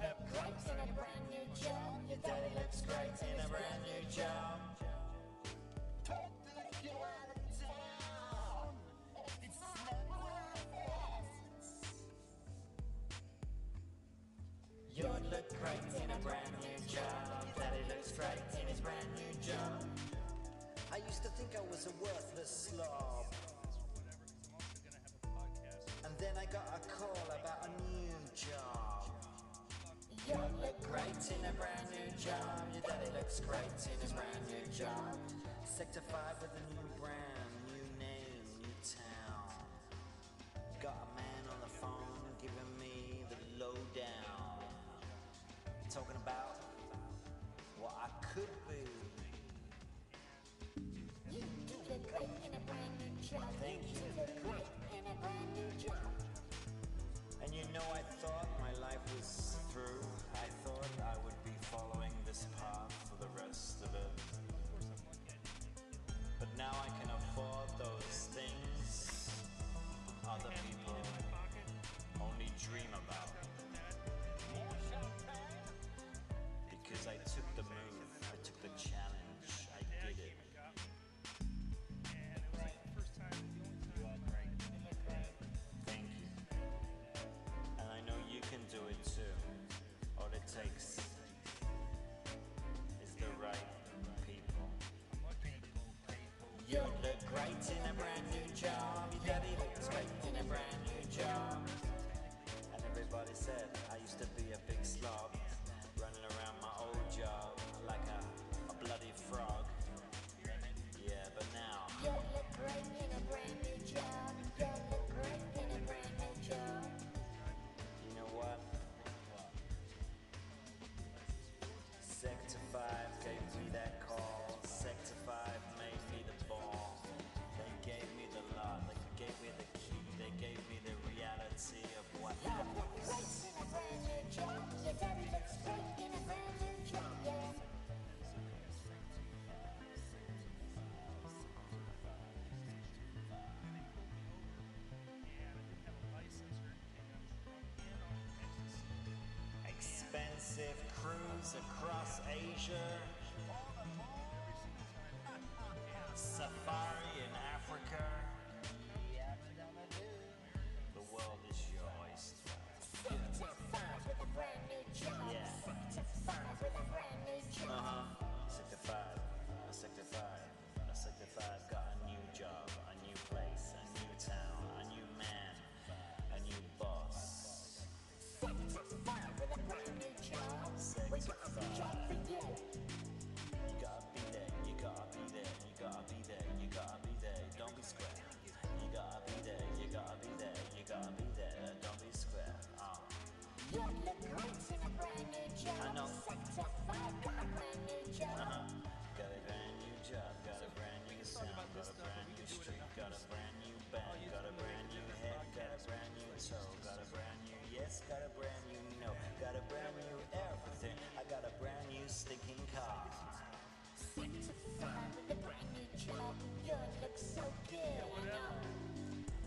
pep breaks in a brand new job. Your daddy looks great in a brand new job. Talk to the kid out of town. It's not You'd look great in a brand new job. Your daddy looks great in his brand new job. I used to think I was a worthless slob. And then I got a call about a new job. You look great in a brand new job. Your daddy looks great in a brand new job. Sector 5 with a new Now I can afford those things other people only dream about. Because I took the move, I took the challenge, I did it. Thank you. And I know you can do it too. said I used to be a big slob.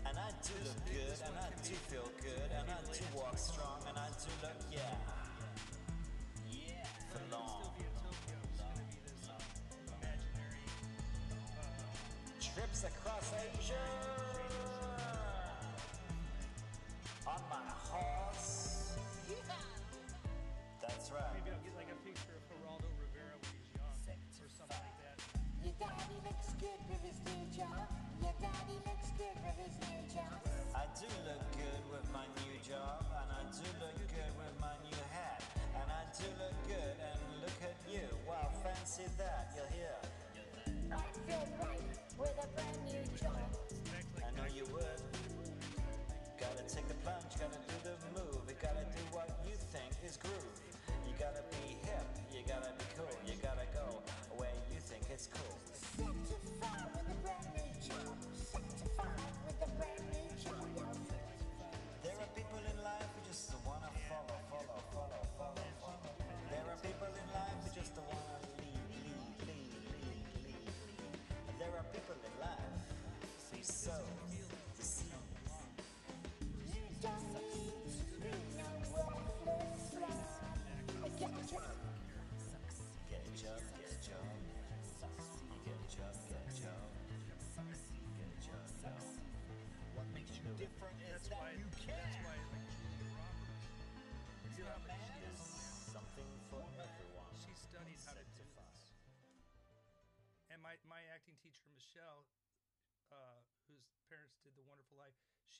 And I do look good, and I do feel good, and I do walk strong, and I do look, yeah. Yeah. For long. Trips across Asia.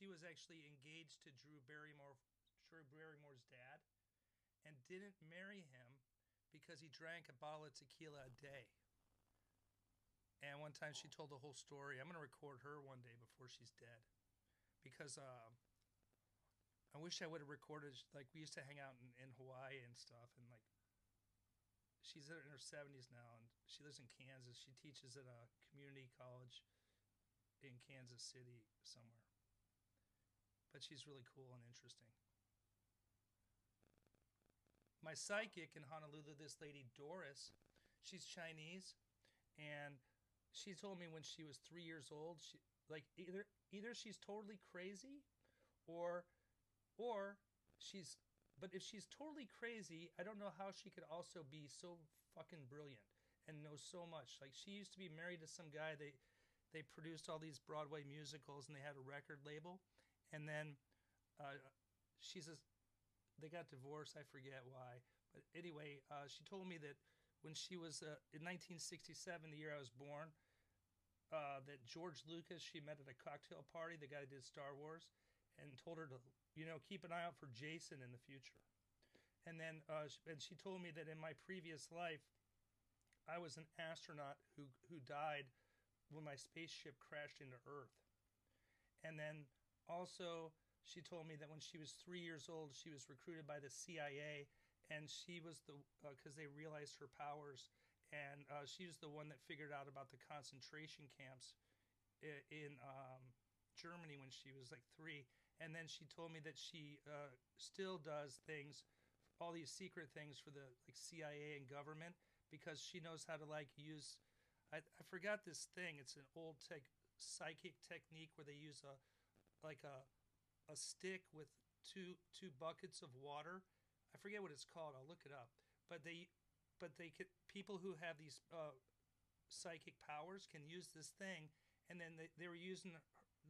She was actually engaged to Drew Barrymore, Drew Barrymore's dad, and didn't marry him because he drank a bottle of tequila a day. And one time she told the whole story. I'm gonna record her one day before she's dead, because uh, I wish I would have recorded. Like we used to hang out in, in Hawaii and stuff, and like she's in her 70s now, and she lives in Kansas. She teaches at a community college in Kansas City somewhere. But she's really cool and interesting. My psychic in Honolulu, this lady Doris, she's Chinese, and she told me when she was three years old, she like either either she's totally crazy, or or she's but if she's totally crazy, I don't know how she could also be so fucking brilliant and know so much. Like she used to be married to some guy. They they produced all these Broadway musicals and they had a record label, and then uh, a they got divorced. I forget why, but anyway, uh, she told me that when she was uh, in 1967, the year I was born, uh, that George Lucas she met at a cocktail party, the guy that did Star Wars, and told her to you know keep an eye out for Jason in the future. And then uh, and she told me that in my previous life, I was an astronaut who who died when my spaceship crashed into Earth. And then also she told me that when she was three years old, she was recruited by the CIA, and she was the because they realized her powers, and uh, she was the one that figured out about the concentration camps in um, Germany when she was like three. And then she told me that she uh, still does things, all these secret things for the like CIA and government because she knows how to like use. I, I forgot this thing. It's an old tech psychic technique where they use a like a a stick with two two buckets of water. I forget what it's called. I'll look it up. But they but they could people who have these uh, psychic powers can use this thing, and then they, they were using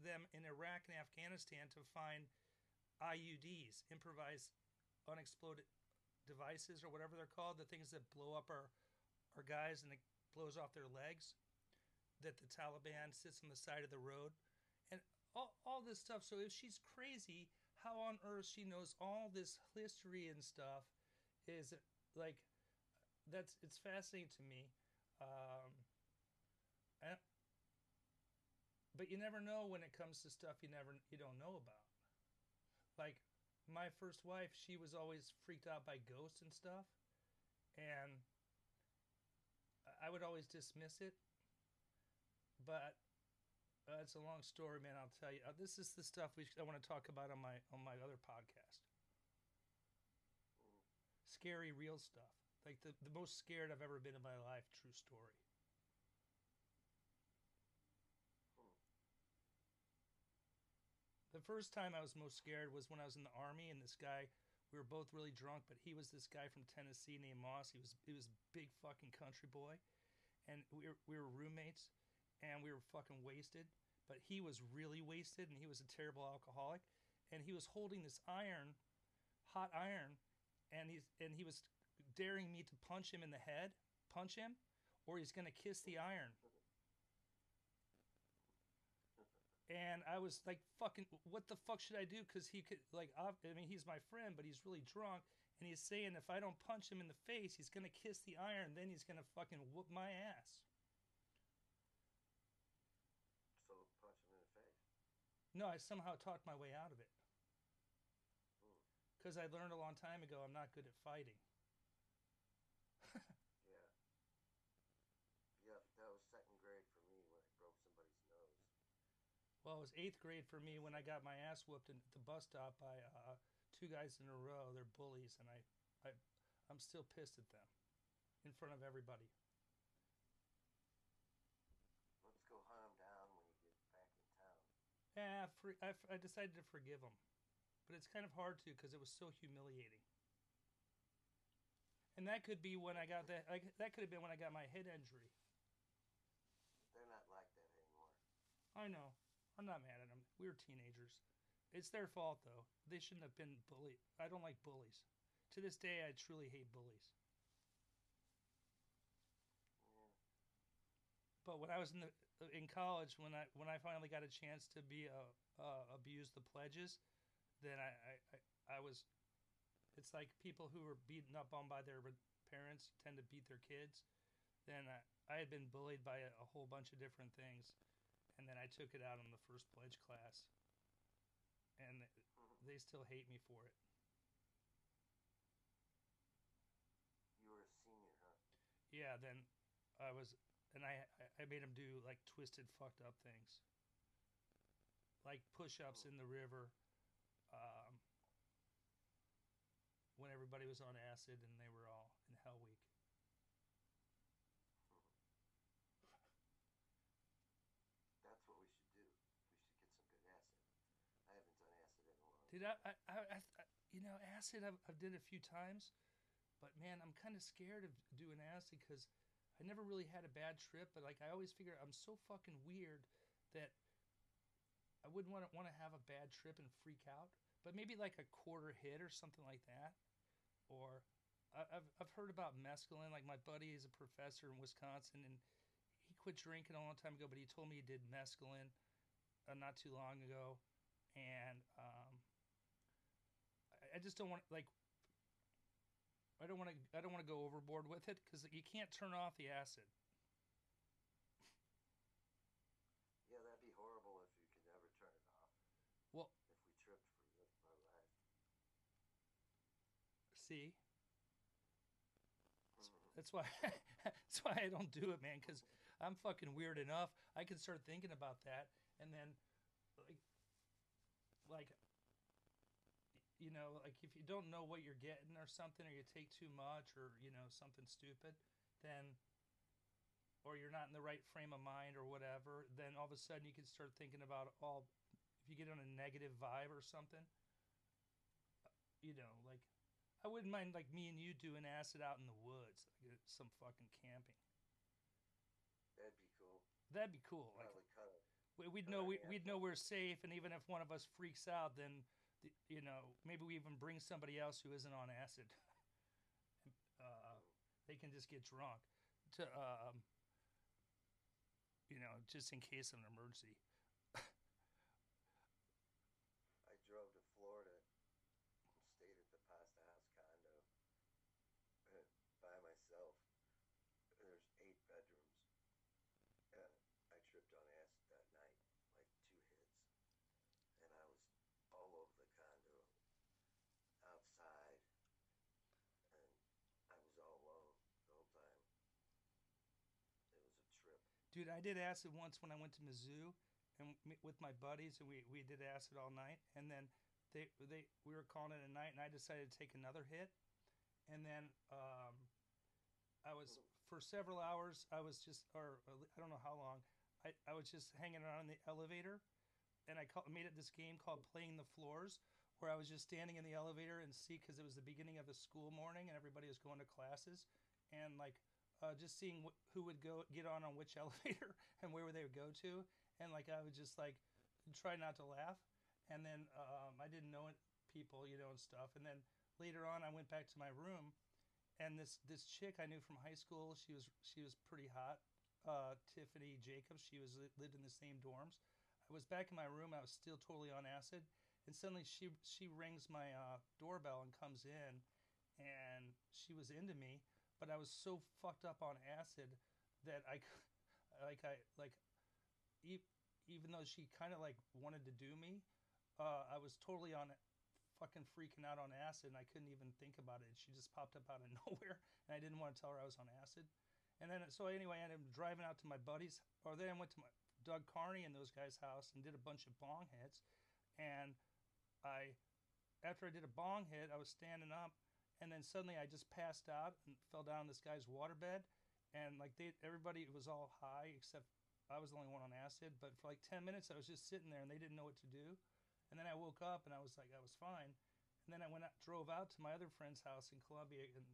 them in Iraq and Afghanistan to find IUDs, improvised unexploded devices or whatever they're called, the things that blow up our our guys and it blows off their legs. That the Taliban sits on the side of the road, all all this stuff. So if she's crazy, how on earth she knows all this history and stuff is like that's it's fascinating to me. Um, and, but you never know when it comes to stuff you never you don't know about. Like my first wife, she was always freaked out by ghosts and stuff, and I would always dismiss it. But uh, it's a long story, man. I'll tell you. Uh, this is the stuff we I want to talk about on my on my other podcast. Scary, real stuff. Like the the most scared I've ever been in my life. True story. The first time I was most scared was when I was in the army, and this guy. We were both really drunk, but he was this guy from Tennessee named Moss. He was he was a big fucking country boy, and we were, we were roommates, and we were fucking wasted. But he was really wasted, and he was a terrible alcoholic, and he was holding this iron, hot iron, and he's and he was daring me to punch him in the head, punch him, or he's gonna kiss the iron. And I was like, "Fucking, what the fuck should I do?" Because he could, like, I mean, he's my friend, but he's really drunk, and he's saying if I don't punch him in the face, he's gonna kiss the iron, then he's gonna fucking whoop my ass. So punch him in the face. No, I somehow talked my way out of it. Because I learned a long time ago I'm not good at fighting. Yeah. Yeah, that was second grade for me when I broke somebody's nose. Well, it was eighth grade for me when I got my ass whooped at the bus stop by uh, two guys in a row. They're bullies, and I, I, I'm still pissed at them, in front of everybody. Let's go hunt him down when you get back in town. Yeah, I, I decided to forgive them, but it's kind of hard to because it was so humiliating. And that could be when I got that. Like, that could have been when I got my head injury. They're not like that anymore. I know. I'm not mad at them. We were teenagers. It's their fault, though. They shouldn't have been bullied. I don't like bullies. To this day, I truly hate bullies. Yeah. But when I was in the in college, when I when I finally got a chance to be uh, uh, abuse the pledges, then I, I, I, I was. It's like people who were beaten up on by their parents tend to beat their kids. Then I, I had been bullied by a, a whole bunch of different things, and then I took it out on the first pledge class, and they still hate me for it. You were a senior, huh? Yeah, then I was, and I I- made him do like twisted, fucked up things, like push-ups in the river, um, when everybody was on acid and they were all in Hell Week. That's what we should do. We should get some good acid. I haven't done acid in a long Did I, I, I, I I- you know, acid I've, I've did a few times, but man, I'm kind of scared of doing acid because I never really had a bad trip. But like, I always figure I'm so fucking weird that I wouldn't want to want to have a bad trip and freak out. But maybe like a quarter hit or something like that, or I've I've heard about mescaline. Like my buddy is a professor in Wisconsin, and he quit drinking a long time ago, but he told me he did mescaline uh, not too long ago, and um, I- I just don't want like I don't want to I don't want to go overboard with it because you can't turn off the acid. Yeah, that'd be horrible if you could never turn it off. Well- if we tripped for the rest of our lives. See, that's mm-hmm. why that's why I don't do it, man. Because I'm fucking weird enough. I can start thinking about that, and then like like you know like if you don't know what you're getting or something, or you take too much, or you know something stupid, then or you're not in the right frame of mind or whatever, then all of a sudden you can start thinking about all. If you get on a negative vibe or something, you know, like I wouldn't mind like me and you doing acid out in the woods, like uh, some fucking camping. That'd be cool. That'd be cool. Like cut it. we- we'd know we, we'd know we're safe, and even if one of us freaks out, then the, you know maybe we even bring somebody else who isn't on acid. uh, they can just get drunk to um, you know just in case of an emergency. I drove to Florida and stayed at the Pasta House condo uh, by myself. There's eight bedrooms. And I tripped on acid that night, like two hits. And I was all over the condo, outside, and I was all alone the whole time. It was a trip. Dude, I did acid once when I went to Mizzou and with my buddies, and we, we did acid all night. And then they they we were calling it a night, and I decided to take another hit. And then um, I was for several hours. I was just, or I don't know how long. I, I was just hanging around in the elevator, and I call, made it this game called Playing the Floors, where I was just standing in the elevator and see because it was the beginning of the school morning and everybody was going to classes, and like uh, just seeing wh- who would go get on on which elevator and where would they would go to, and like I would just like try not to laugh, and then um, I didn't know it, people, you know, and stuff, and then later on I went back to my room, and this this chick I knew from high school, she was she was pretty hot, uh, Tiffany Jacobs. She was lived in the same dorms. I was back in my room. I was still totally on acid, and suddenly she she rings my uh, doorbell and comes in, and she was into me, but I was so fucked up on acid that I, like I like, even though she kind of like wanted to do me, uh, I was totally on fucking freaking out on acid and I couldn't even think about it. She just popped up out of nowhere and I didn't want to tell her I was on acid. And then so anyway, I ended up driving out to my buddy's or then I went to my Doug Carney and those guys' house and did a bunch of bong hits. And I after I did a bong hit, I was standing up and then suddenly I just passed out and fell down this guy's waterbed and like they everybody was all high except I was the only one on acid, but for like 10 minutes I was just sitting there and they didn't know what to do. And then I woke up and I was like, I was fine. And then I went out, drove out to my other friend's house in Columbia, and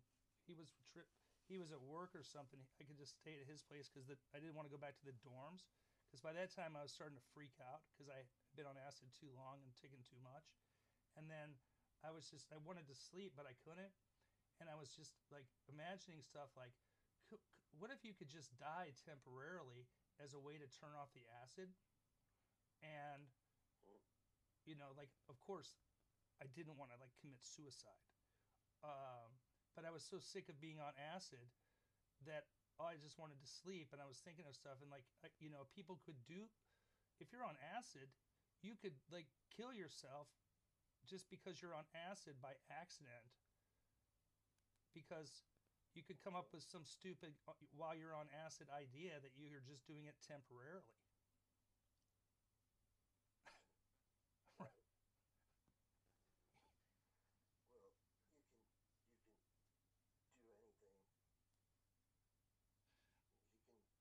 he was trip. He was at work or something. I could just stay at his place because I didn't want to go back to the dorms. Because by that time I was starting to freak out because I had been on acid too long and taken too much. And then I was just I wanted to sleep, but I couldn't. And I was just like imagining stuff like, what if you could just die temporarily as a way to turn off the acid? And you know, like of course, I didn't want to like commit suicide, um, but I was so sick of being on acid that oh, I just wanted to sleep, and I was thinking of stuff, and like you know, people could do if you're on acid, you could like kill yourself just because you're on acid by accident because you could come up with some stupid uh, while you're on acid idea that you're just doing it temporarily. Well, you can you can do anything.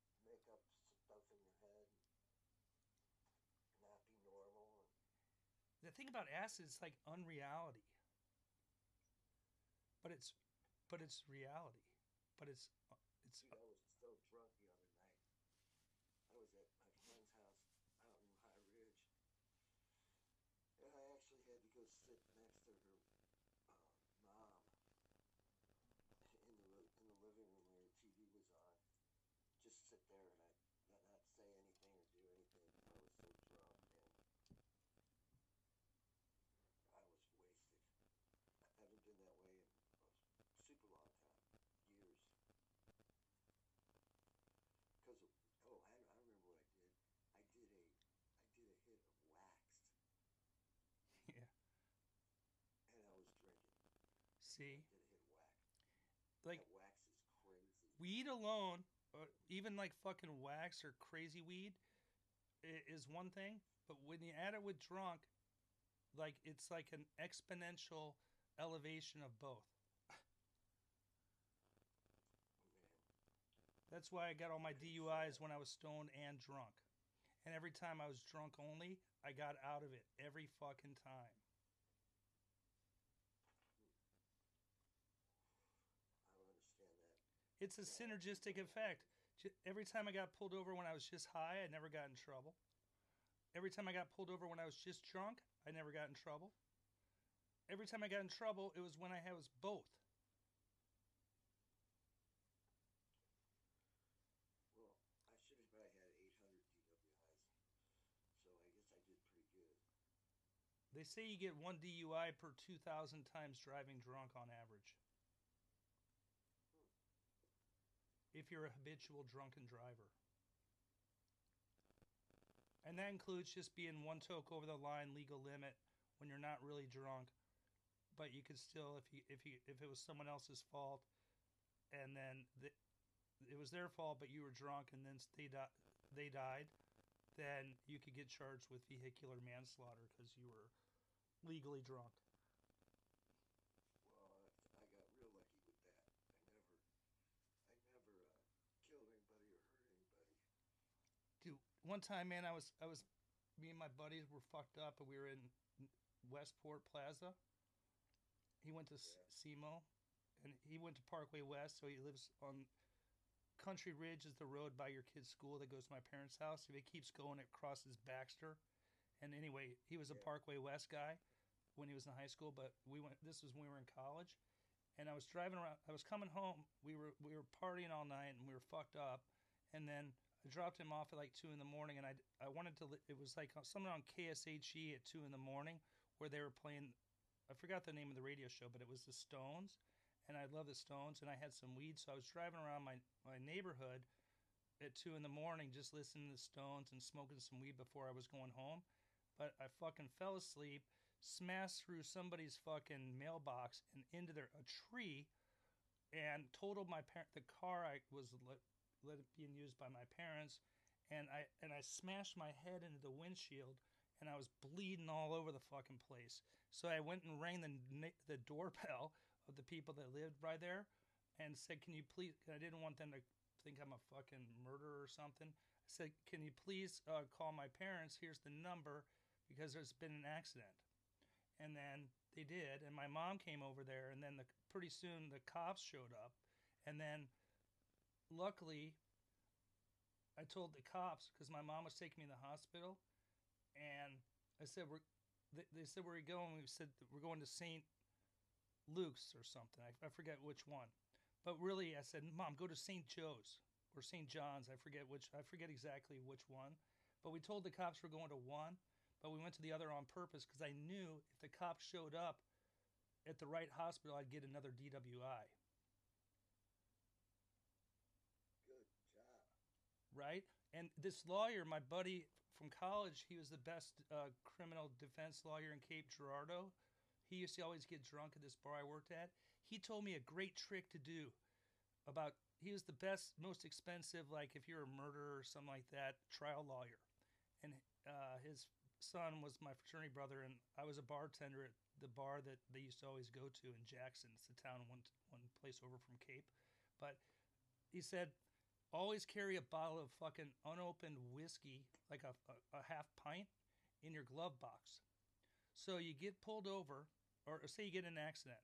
You can make up stuff in your head and not be normal. And The thing about acid is like unreality. But it's but it's reality. But it's uh, it's dude, I was so drunk the other night. I was at my friend's house out in High Ridge, and I actually had to go sit next to her uh, mom in the in the living room where the TV was on. Just sit there and I not, not say anything or do anything. I was so drunk and I was wasted. I haven't been that way in a super long time, years. Because oh, I, I remember what I did. I did a I did a hit of waxed, yeah. and I was drinking. See? Did a hit of wax. Like wax is crazy. weed alone, or even like fucking wax or crazy weed, is one thing. But when you add it with drunk, like it's like an exponential elevation of both. Oh, That's why I got all my DUIs when I was stoned and drunk. And every time I was drunk only, I got out of it every fucking time. I don't understand that. It's a synergistic effect. Every time I got pulled over when I was just high, I never got in trouble. Every time I got pulled over when I was just drunk, I never got in trouble. Every time I got in trouble, it was when I had was both. Well, I should have probably had 800 DWIs, so I guess I did pretty good. They say you get one DUI per 2,000 times driving drunk on average. If you're a habitual drunken driver. And that includes just being one toke over the line legal limit when you're not really drunk, but you could still if you if you if it was someone else's fault and then the, it was their fault but you were drunk and then they di- they died, then you could get charged with vehicular manslaughter because you were legally drunk. Well, I, I got real lucky with that. I never, I never uh, killed anybody or hurt anybody. Dude, one time, man, I was I was me and my buddies were fucked up, and we were in Westport Plaza. He went to Yeah. SEMO, and he went to Parkway West, so he lives on Country Ridge is the road by your kid's school that goes to my parents' house. If it keeps going, it crosses Baxter. And anyway, he was a Yeah. Parkway West guy when he was in high school, but we went. This was when we were in college, and I was driving around. I was coming home. We were we were partying all night, and we were fucked up. And then I dropped him off at like two in the morning, and I I wanted to. It was like uh, something on KSHE at two in the morning where they were playing. I forgot the name of the radio show, but it was the Stones, and I love the Stones, and I had some weed, so I was driving around my my neighborhood at two in the morning, just listening to the Stones and smoking some weed before I was going home. But I fucking fell asleep, smashed through somebody's fucking mailbox and into their a tree, and totaled my parent. The car I was let, it being used by my parents, and I and I smashed my head into the windshield, and I was bleeding all over the fucking place. So I went and rang the the doorbell of the people that lived right there, and said, "Can you please?" I didn't want them to think I'm a fucking murderer or something. I said, "Can you please uh, call my parents? Here's the number because there's been an accident." And then they did, and my mom came over there, and then the, pretty soon the cops showed up, and then luckily I told the cops because my mom was taking me to the hospital, and I said we're. They, they said where are you going? We said we're going to St. Luke's or something. I, I forget which one, But really, I said, Mom, go to St. Joe's or St. John's. I forget which. I forget exactly which one. But we told the cops we're going to one, but we went to the other on purpose because I knew if the cops showed up at the right hospital, I'd get another DWI. Good job. Right? And this lawyer, my buddy from college, he was the best uh, criminal defense lawyer in Cape Girardeau. He used to always get drunk at this bar I worked at. He told me a great trick to do about he was the best, most expensive, like if you're a murderer or something like that, trial lawyer. And uh, his son was my fraternity brother, and I was a bartender at the bar that they used to always go to in Jackson. It's the town one one place over from Cape. But he said, always carry a bottle of fucking unopened whiskey, like a, a, a half pint, in your glove box. So you get pulled over, or say you get in an accident,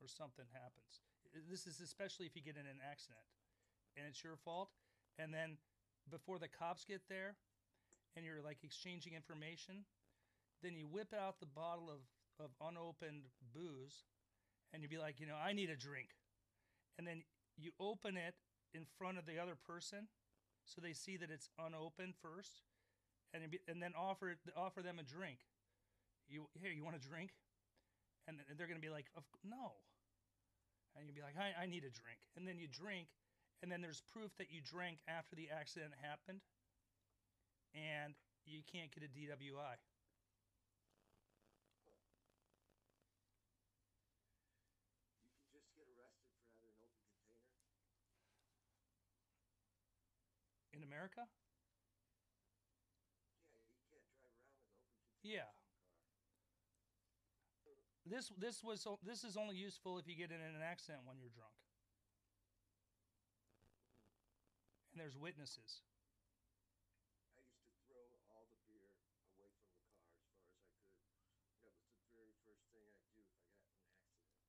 or something happens. This is especially if you get in an accident and it's your fault. And then before the cops get there and you're like exchanging information, then you whip out the bottle of, of unopened booze and you'd be like, you know, I need a drink. And then you open it in front of the other person so they see that it's unopened first and, and then offer offer them a drink. You here, you want a drink? And th- they're going to be like, no. And you'd be like, I, I need a drink. And then you drink, and then there's proof that you drank after the accident happened, and you can't get a DWI. You can just get arrested for having an open container. In America? Yeah, you can't drive around with open Yeah. car. This this was this is only useful if you get in an accident when you're drunk. And there's witnesses. I used to throw all the beer away from the car as far as I could. That was the very first thing I'd do if I got in an accident.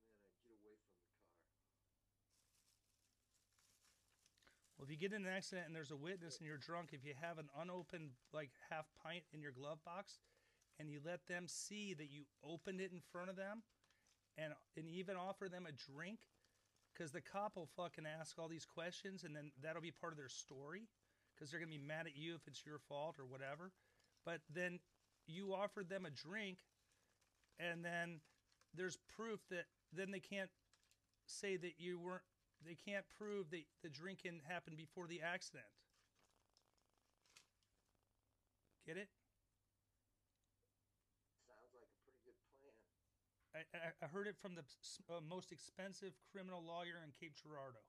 And then I'd get away from the car. Well, if you get in an accident and there's a witness and you're drunk, if you have an unopened like half pint in your glove box, and you let them see that you opened it in front of them, and and even offer them a drink, because the cop will fucking ask all these questions, and then that'll be part of their story, because they're gonna be mad at you if it's your fault or whatever. But then you offered them a drink, and then there's proof that then they can't say that you weren't they can't prove that the drinking happened before the accident. Get it? Sounds like a pretty good plan. I, I, I heard it from the uh, most expensive criminal lawyer in Cape Girardeau.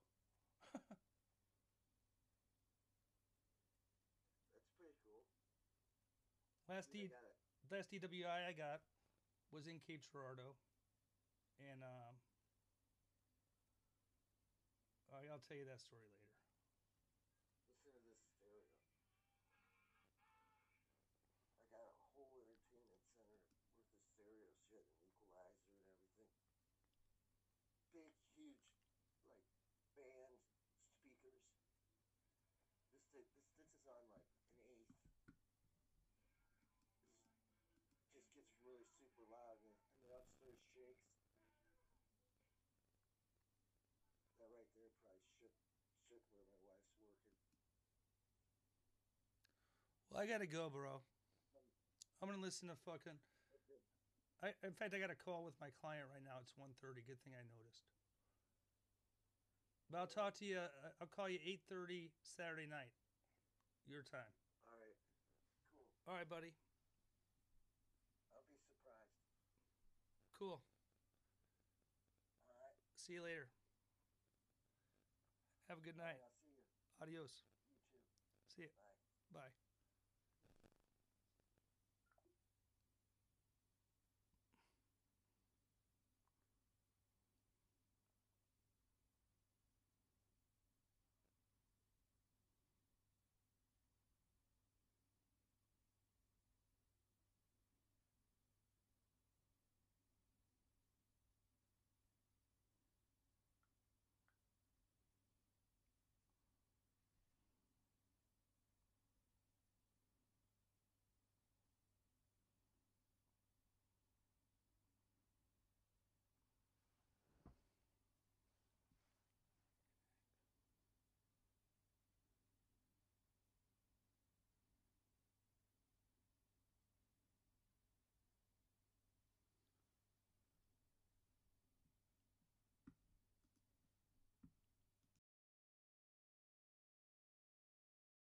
That's pretty cool. Last D, last DWI I got was in Cape Girardeau, and um, I'll tell you that story later. Listen to this stereo. I got a whole entertainment center worth of stereo shit and equalizer and everything. Big, huge, like band speakers. This this this is on like an eighth. This just gets really super loud and, and the upstairs shakes. That right there probably shook shook where my wife's working. Well, I gotta go, bro. I'm gonna listen to fucking. I, in fact, I got a call with my client right now. It's 1.30. Good thing I noticed. But I'll talk to you. uh, I'll call you 8.30 Saturday night. Your time. All right, cool. All right, buddy. I'll be surprised. Cool. All right. See you later. Have a good night. I'll see you. Adios. You too. See you. Bye. Bye.